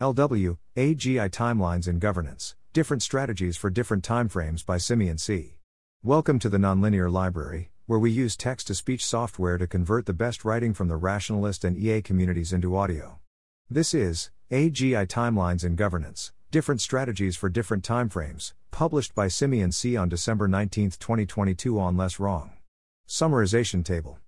LW, AGI Timelines in Governance Different Strategies for Different Timeframes by Simeon C. Welcome to the Nonlinear Library, where we use text to speech software to convert the best writing from the rationalist and EA communities into audio. This is AGI Timelines in Governance Different Strategies for Different Timeframes, published by Simeon C. on December 19, 2022, on Less Wrong. Summarization Table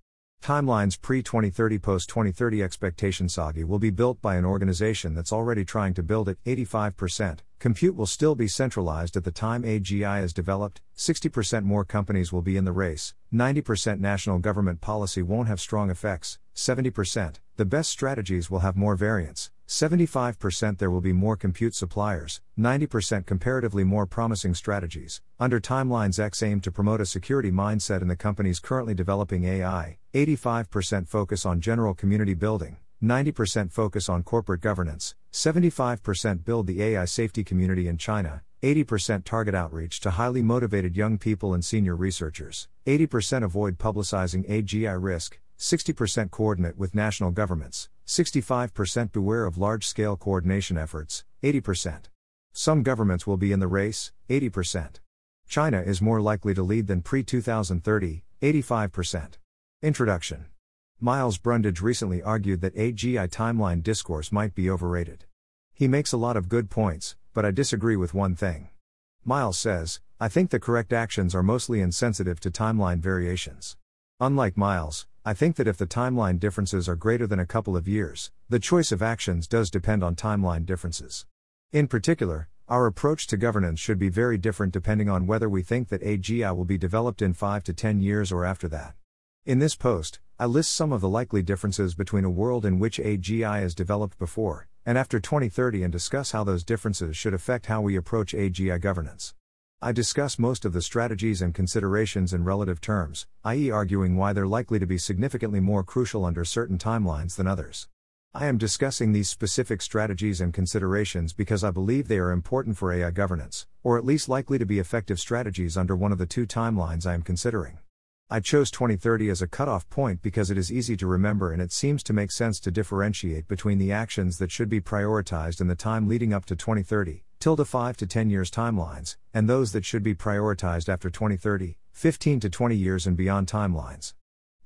Timelines pre 2030 post 2030 expectations AGI will be built by an organization that's already trying to build it 85%. Compute will still be centralized at the time AGI is developed, 60% more companies will be in the race, 90% national government policy won't have strong effects, 70%, the best strategies will have more variance, 75% there will be more compute suppliers, 90% comparatively more promising strategies. Under Timelines X aim to promote a security mindset in the companies currently developing AI, 85% focus on general community building, 90% focus on corporate governance, 75% build the AI safety community in China, 80% target outreach to highly motivated young people and senior researchers, 80% avoid publicizing AGI risk, 60% coordinate with national governments, 65% beware of large scale coordination efforts, 80%. Some governments will be in the race, 80%. China is more likely to lead than pre 2030, 85%. Introduction Miles Brundage recently argued that AGI timeline discourse might be overrated. He makes a lot of good points, but I disagree with one thing. Miles says, I think the correct actions are mostly insensitive to timeline variations. Unlike Miles, I think that if the timeline differences are greater than a couple of years, the choice of actions does depend on timeline differences. In particular, our approach to governance should be very different depending on whether we think that AGI will be developed in 5 to 10 years or after that. In this post, I list some of the likely differences between a world in which AGI is developed before and after 2030 and discuss how those differences should affect how we approach AGI governance. I discuss most of the strategies and considerations in relative terms, i.e., arguing why they're likely to be significantly more crucial under certain timelines than others. I am discussing these specific strategies and considerations because I believe they are important for AI governance, or at least likely to be effective strategies under one of the two timelines I am considering. I chose 2030 as a cutoff point because it is easy to remember and it seems to make sense to differentiate between the actions that should be prioritized in the time leading up to 2030, tilde 5 to 10 years timelines, and those that should be prioritized after 2030, 15 to 20 years and beyond timelines.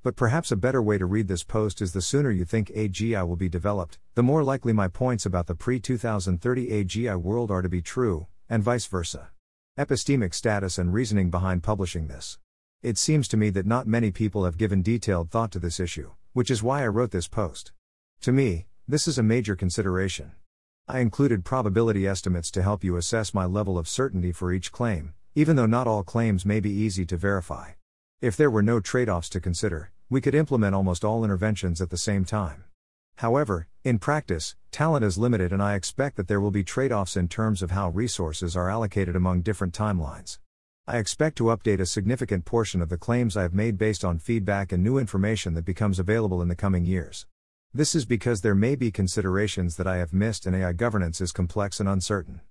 But perhaps a better way to read this post is the sooner you think AGI will be developed, the more likely my points about the pre 2030 AGI world are to be true, and vice versa. Epistemic status and reasoning behind publishing this. It seems to me that not many people have given detailed thought to this issue, which is why I wrote this post. To me, this is a major consideration. I included probability estimates to help you assess my level of certainty for each claim, even though not all claims may be easy to verify. If there were no trade offs to consider, we could implement almost all interventions at the same time. However, in practice, talent is limited and I expect that there will be trade offs in terms of how resources are allocated among different timelines. I expect to update a significant portion of the claims I have made based on feedback and new information that becomes available in the coming years. This is because there may be considerations that I have missed and AI governance is complex and uncertain.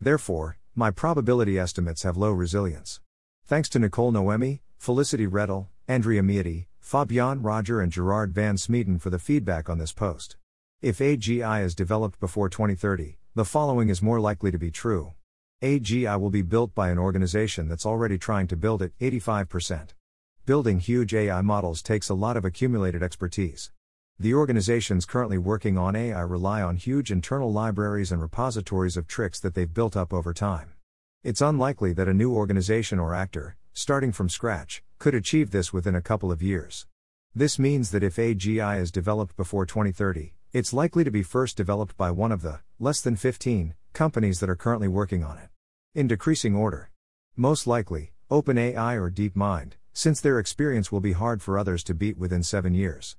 Therefore, my probability estimates have low resilience. Thanks to Nicole Nohemi, Felicity Reddel, Andrea Miotti, Fabien Roger, and Gerard Van Smeeten for the feedback on this post. If AGI is developed before 2030, the following is more likely to be true. AGI will be built by an organization that's already trying to build it, 85%. Building huge AI models takes a lot of accumulated expertise. The organizations currently working on AI rely on huge internal libraries and repositories of tricks that they've built up over time. It's unlikely that a new organization or actor, starting from scratch, could achieve this within a couple of years. This means that if AGI is developed before 2030, it's likely to be first developed by one of the, less than 15, companies that are currently working on it. In decreasing order. Most likely, OpenAI or DeepMind, since their experience will be hard for others to beat within seven years.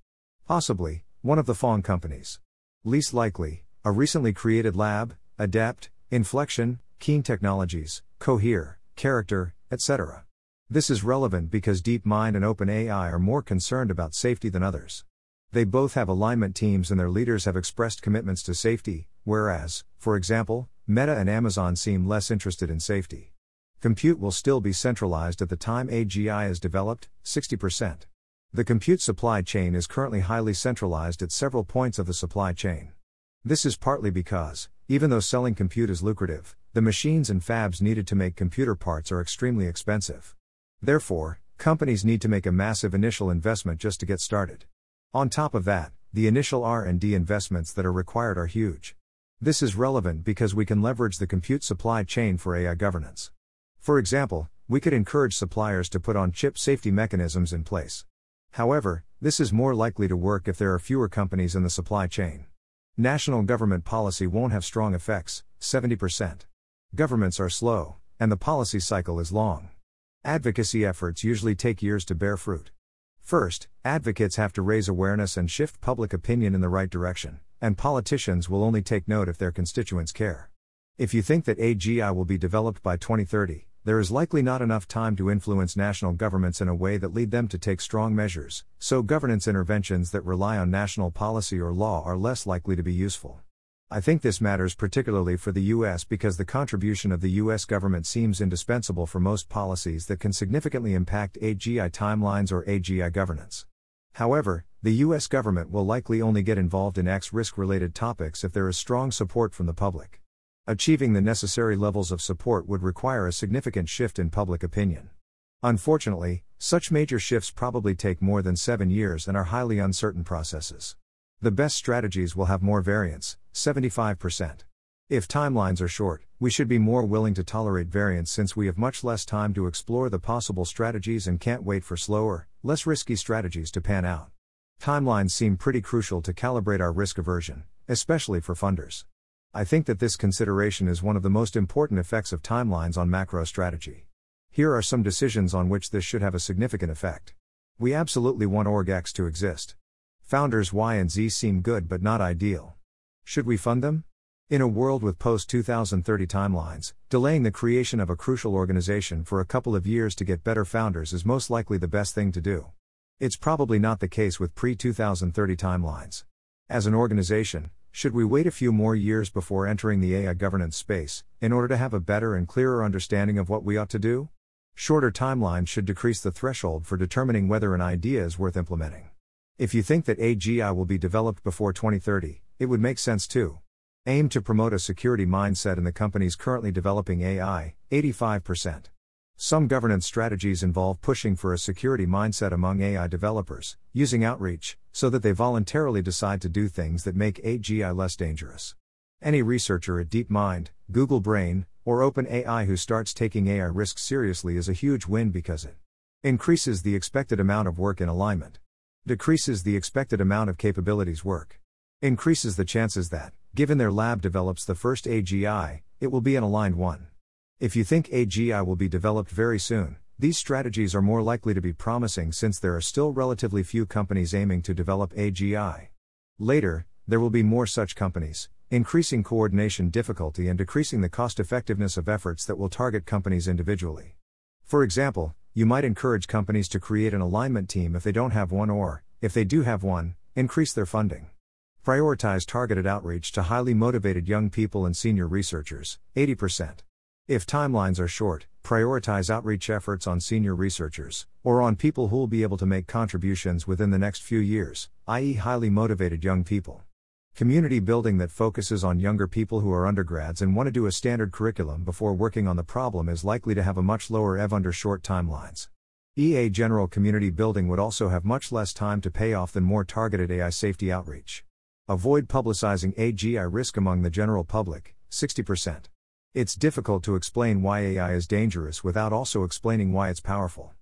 Possibly, one of the FAANG companies. Least likely, a recently created lab, Adept, Inflection, Keen Technologies, Cohere, Character, etc. This is relevant because DeepMind and OpenAI are more concerned about safety than others. They both have alignment teams and their leaders have expressed commitments to safety, whereas, for example, Meta and Amazon seem less interested in safety. Compute will still be centralized at the time AGI is developed, 60%. The compute supply chain is currently highly centralized at several points of the supply chain. This is partly because, even though selling compute is lucrative, the machines and fabs needed to make computer parts are extremely expensive. Therefore, companies need to make a massive initial investment just to get started. On top of that, the initial R&D investments that are required are huge. This is relevant because we can leverage the compute supply chain for AI governance. For example, we could encourage suppliers to put on chip safety mechanisms in place. However, this is more likely to work if there are fewer companies in the supply chain. National government policy won't have strong effects, 70%. Governments are slow, and the policy cycle is long. Advocacy efforts usually take years to bear fruit. First, advocates have to raise awareness and shift public opinion in the right direction and politicians will only take note if their constituents care. If you think that AGI will be developed by 2030, there is likely not enough time to influence national governments in a way that lead them to take strong measures, so governance interventions that rely on national policy or law are less likely to be useful. I think this matters particularly for the US because the contribution of the US government seems indispensable for most policies that can significantly impact AGI timelines or AGI governance. However, the US government will likely only get involved in X risk related topics if there is strong support from the public. Achieving the necessary levels of support would require a significant shift in public opinion. Unfortunately, such major shifts probably take more than seven years and are highly uncertain processes. The best strategies will have more variance, 75%. If timelines are short, we should be more willing to tolerate variance since we have much less time to explore the possible strategies and can't wait for slower, less risky strategies to pan out. Timelines seem pretty crucial to calibrate our risk aversion, especially for funders. I think that this consideration is one of the most important effects of timelines on macro strategy. Here are some decisions on which this should have a significant effect. We absolutely want Org X to exist. Founders Y and Z seem good but not ideal. Should we fund them? In a world with post 2030 timelines, delaying the creation of a crucial organization for a couple of years to get better founders is most likely the best thing to do. It's probably not the case with pre 2030 timelines. As an organization, should we wait a few more years before entering the AI governance space, in order to have a better and clearer understanding of what we ought to do? Shorter timelines should decrease the threshold for determining whether an idea is worth implementing. If you think that AGI will be developed before 2030, it would make sense too. Aim to promote a security mindset in the companies currently developing AI, 85%. Some governance strategies involve pushing for a security mindset among AI developers, using outreach, so that they voluntarily decide to do things that make AGI less dangerous. Any researcher at DeepMind, Google Brain, or OpenAI who starts taking AI risks seriously is a huge win because it increases the expected amount of work in alignment, decreases the expected amount of capabilities work, increases the chances that, given their lab develops the first AGI, it will be an aligned one. If you think AGI will be developed very soon, these strategies are more likely to be promising since there are still relatively few companies aiming to develop AGI. Later, there will be more such companies, increasing coordination difficulty and decreasing the cost effectiveness of efforts that will target companies individually. For example, you might encourage companies to create an alignment team if they don't have one, or, if they do have one, increase their funding. Prioritize targeted outreach to highly motivated young people and senior researchers, 80%. If timelines are short, prioritize outreach efforts on senior researchers, or on people who will be able to make contributions within the next few years, i.e., highly motivated young people. Community building that focuses on younger people who are undergrads and want to do a standard curriculum before working on the problem is likely to have a much lower EV under short timelines. EA general community building would also have much less time to pay off than more targeted AI safety outreach. Avoid publicizing AGI risk among the general public, 60%. It's difficult to explain why AI is dangerous without also explaining why it's powerful.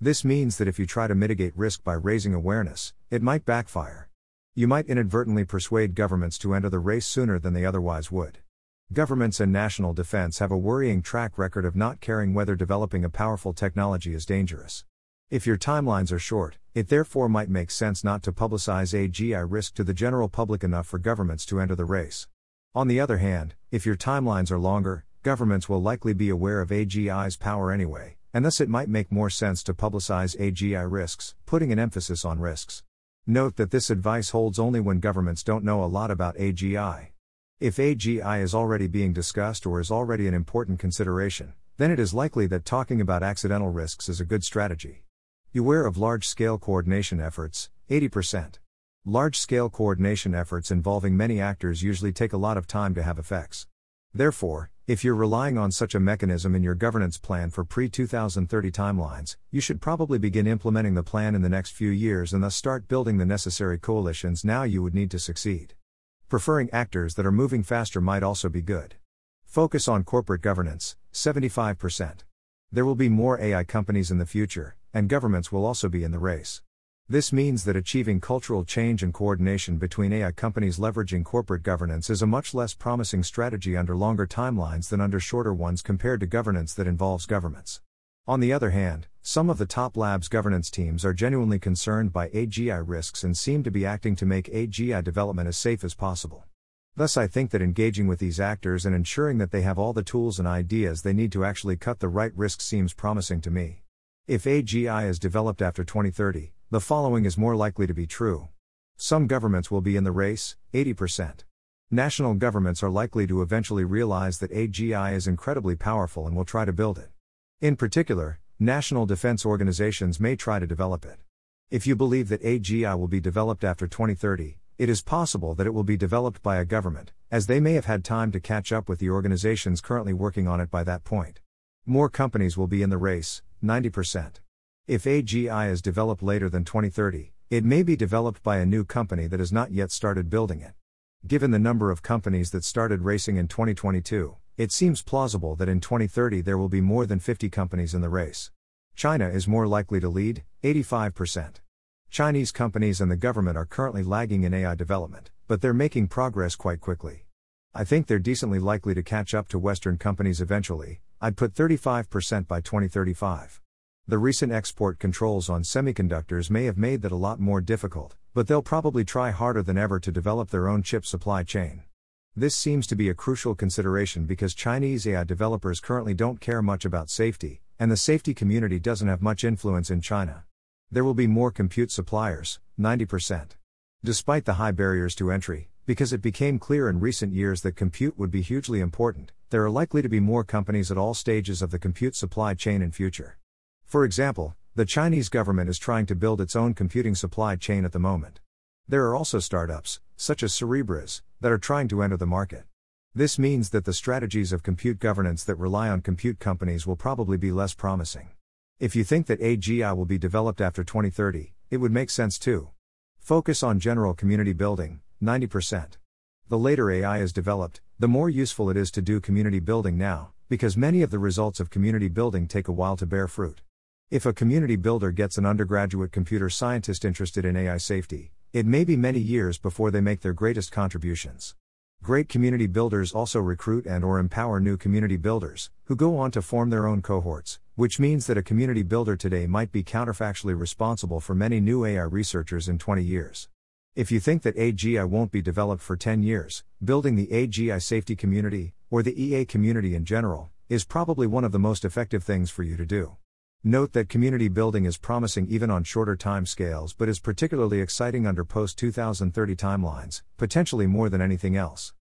This means that if you try to mitigate risk by raising awareness, it might backfire. You might inadvertently persuade governments to enter the race sooner than they otherwise would. Governments and national defense have a worrying track record of not caring whether developing a powerful technology is dangerous. If your timelines are short, it therefore might make sense not to publicize AGI risk to the general public enough for governments to enter the race. On the other hand, if your timelines are longer, governments will likely be aware of AGI's power anyway, and thus it might make more sense to publicize AGI risks, putting an emphasis on risks. Note that this advice holds only when governments don't know a lot about AGI. If AGI is already being discussed or is already an important consideration, then it is likely that talking about accidental risks is a good strategy. Beware of large scale coordination efforts, 80%. Large scale coordination efforts involving many actors usually take a lot of time to have effects. Therefore, if you're relying on such a mechanism in your governance plan for pre 2030 timelines, you should probably begin implementing the plan in the next few years and thus start building the necessary coalitions now you would need to succeed. Preferring actors that are moving faster might also be good. Focus on corporate governance, 75%. There will be more AI companies in the future, and governments will also be in the race. This means that achieving cultural change and coordination between AI companies leveraging corporate governance is a much less promising strategy under longer timelines than under shorter ones compared to governance that involves governments. On the other hand, some of the top labs governance teams are genuinely concerned by AGI risks and seem to be acting to make AGI development as safe as possible. Thus, I think that engaging with these actors and ensuring that they have all the tools and ideas they need to actually cut the right risks seems promising to me. If AGI is developed after 2030, the following is more likely to be true. Some governments will be in the race, 80%. National governments are likely to eventually realize that AGI is incredibly powerful and will try to build it. In particular, national defense organizations may try to develop it. If you believe that AGI will be developed after 2030, it is possible that it will be developed by a government, as they may have had time to catch up with the organizations currently working on it by that point. More companies will be in the race, 90%. If AGI is developed later than 2030, it may be developed by a new company that has not yet started building it. Given the number of companies that started racing in 2022, it seems plausible that in 2030 there will be more than 50 companies in the race. China is more likely to lead, 85%. Chinese companies and the government are currently lagging in AI development, but they're making progress quite quickly. I think they're decently likely to catch up to Western companies eventually, I'd put 35% by 2035. The recent export controls on semiconductors may have made that a lot more difficult, but they'll probably try harder than ever to develop their own chip supply chain. This seems to be a crucial consideration because Chinese AI developers currently don't care much about safety, and the safety community doesn't have much influence in China. There will be more compute suppliers, 90%. Despite the high barriers to entry, because it became clear in recent years that compute would be hugely important, there are likely to be more companies at all stages of the compute supply chain in future. For example, the Chinese government is trying to build its own computing supply chain at the moment. There are also startups, such as Cerebras, that are trying to enter the market. This means that the strategies of compute governance that rely on compute companies will probably be less promising. If you think that AGI will be developed after 2030, it would make sense too. Focus on general community building, 90%. The later AI is developed, the more useful it is to do community building now, because many of the results of community building take a while to bear fruit. If a community builder gets an undergraduate computer scientist interested in AI safety, it may be many years before they make their greatest contributions. Great community builders also recruit and or empower new community builders who go on to form their own cohorts, which means that a community builder today might be counterfactually responsible for many new AI researchers in 20 years. If you think that AGI won't be developed for 10 years, building the AGI safety community, or the EA community in general, is probably one of the most effective things for you to do. Note that community building is promising even on shorter time scales but is particularly exciting under post 2030 timelines, potentially more than anything else.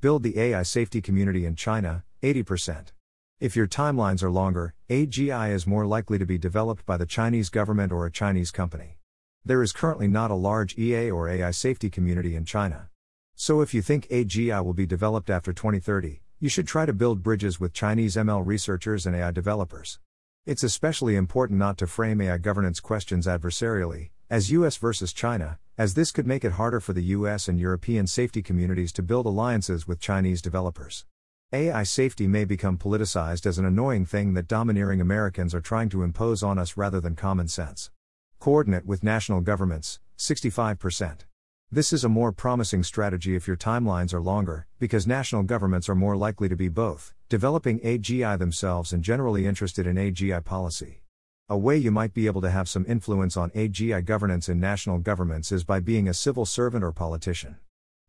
Build the AI safety community in China, 80%. If your timelines are longer, AGI is more likely to be developed by the Chinese government or a Chinese company. There is currently not a large EA or AI safety community in China. So if you think AGI will be developed after 2030, you should try to build bridges with Chinese ML researchers and AI developers. It's especially important not to frame AI governance questions adversarially, as US versus China, as this could make it harder for the US and European safety communities to build alliances with Chinese developers. AI safety may become politicized as an annoying thing that domineering Americans are trying to impose on us rather than common sense. Coordinate with national governments, 65%. This is a more promising strategy if your timelines are longer, because national governments are more likely to be both, developing AGI themselves and generally interested in AGI policy. A way you might be able to have some influence on AGI governance in national governments is by being a civil servant or politician.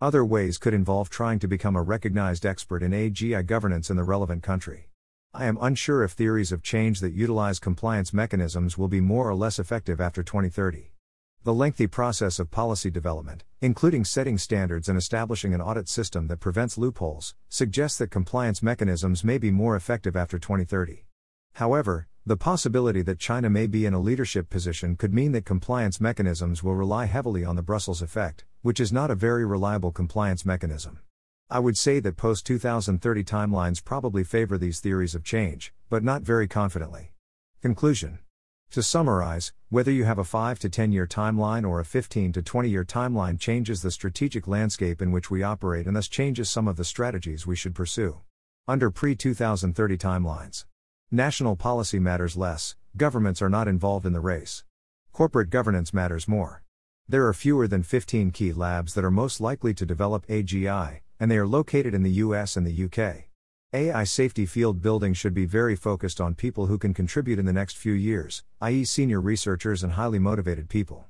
Other ways could involve trying to become a recognized expert in AGI governance in the relevant country. I am unsure if theories of change that utilize compliance mechanisms will be more or less effective after 2030. The lengthy process of policy development, including setting standards and establishing an audit system that prevents loopholes, suggests that compliance mechanisms may be more effective after 2030. However, the possibility that China may be in a leadership position could mean that compliance mechanisms will rely heavily on the Brussels effect, which is not a very reliable compliance mechanism. I would say that post 2030 timelines probably favor these theories of change, but not very confidently. Conclusion To summarize, whether you have a 5 to 10 year timeline or a 15 to 20 year timeline changes the strategic landscape in which we operate and thus changes some of the strategies we should pursue. Under pre 2030 timelines, national policy matters less, governments are not involved in the race. Corporate governance matters more. There are fewer than 15 key labs that are most likely to develop AGI, and they are located in the US and the UK. AI safety field building should be very focused on people who can contribute in the next few years, i.e., senior researchers and highly motivated people.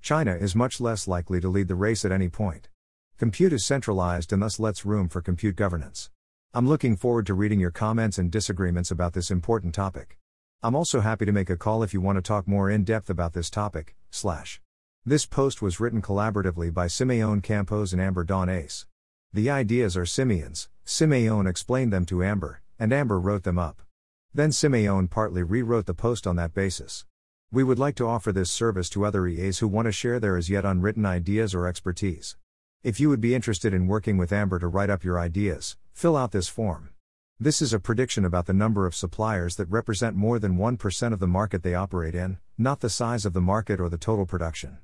China is much less likely to lead the race at any point. Compute is centralized and thus lets room for compute governance. I'm looking forward to reading your comments and disagreements about this important topic. I'm also happy to make a call if you want to talk more in depth about this topic. Slash. This post was written collaboratively by Simeon Campos and Amber Dawn Ace. The ideas are Simeon's, Simeon explained them to Amber, and Amber wrote them up. Then Simeon partly rewrote the post on that basis. We would like to offer this service to other EAs who want to share their as yet unwritten ideas or expertise. If you would be interested in working with Amber to write up your ideas, fill out this form. This is a prediction about the number of suppliers that represent more than 1% of the market they operate in, not the size of the market or the total production.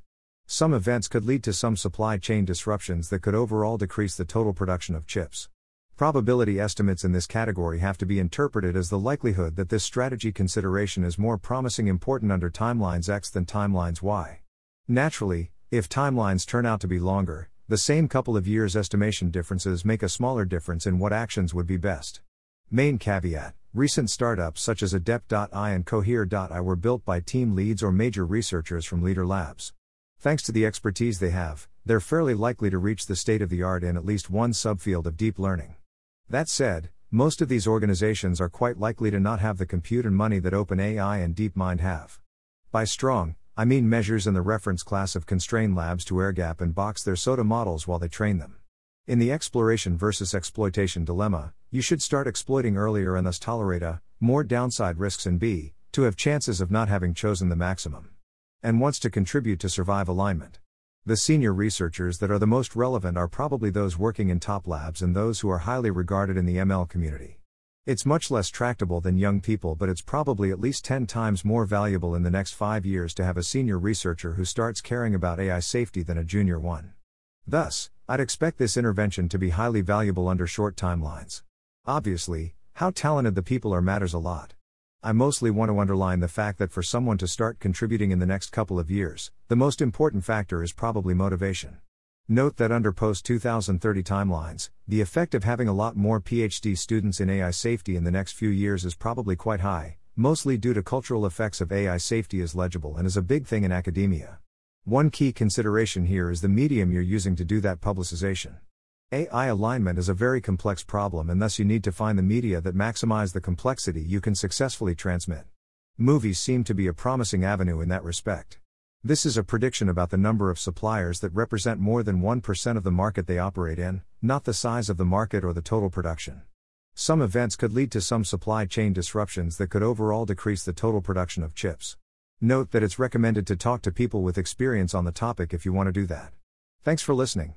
Some events could lead to some supply chain disruptions that could overall decrease the total production of chips. Probability estimates in this category have to be interpreted as the likelihood that this strategy consideration is more promising important under timelines X than timelines Y. Naturally, if timelines turn out to be longer, the same couple of years estimation differences make a smaller difference in what actions would be best. Main caveat Recent startups such as Adept.ai and Cohere.ai were built by team leads or major researchers from Leader Labs. Thanks to the expertise they have, they're fairly likely to reach the state of the art in at least one subfield of deep learning. That said, most of these organizations are quite likely to not have the compute and money that OpenAI and DeepMind have. By strong, I mean measures in the reference class of constrained labs to airgap and box their SOTA models while they train them. In the exploration versus exploitation dilemma, you should start exploiting earlier and thus tolerate a more downside risks and b to have chances of not having chosen the maximum and wants to contribute to survive alignment. The senior researchers that are the most relevant are probably those working in top labs and those who are highly regarded in the ML community. It's much less tractable than young people, but it's probably at least 10 times more valuable in the next 5 years to have a senior researcher who starts caring about AI safety than a junior one. Thus, I'd expect this intervention to be highly valuable under short timelines. Obviously, how talented the people are matters a lot. I mostly want to underline the fact that for someone to start contributing in the next couple of years, the most important factor is probably motivation. Note that under post 2030 timelines, the effect of having a lot more PhD students in AI safety in the next few years is probably quite high, mostly due to cultural effects of AI safety is legible and is a big thing in academia. One key consideration here is the medium you're using to do that publicization. AI alignment is a very complex problem and thus you need to find the media that maximize the complexity you can successfully transmit. Movies seem to be a promising avenue in that respect. This is a prediction about the number of suppliers that represent more than 1% of the market they operate in, not the size of the market or the total production. Some events could lead to some supply chain disruptions that could overall decrease the total production of chips. Note that it's recommended to talk to people with experience on the topic if you want to do that. Thanks for listening.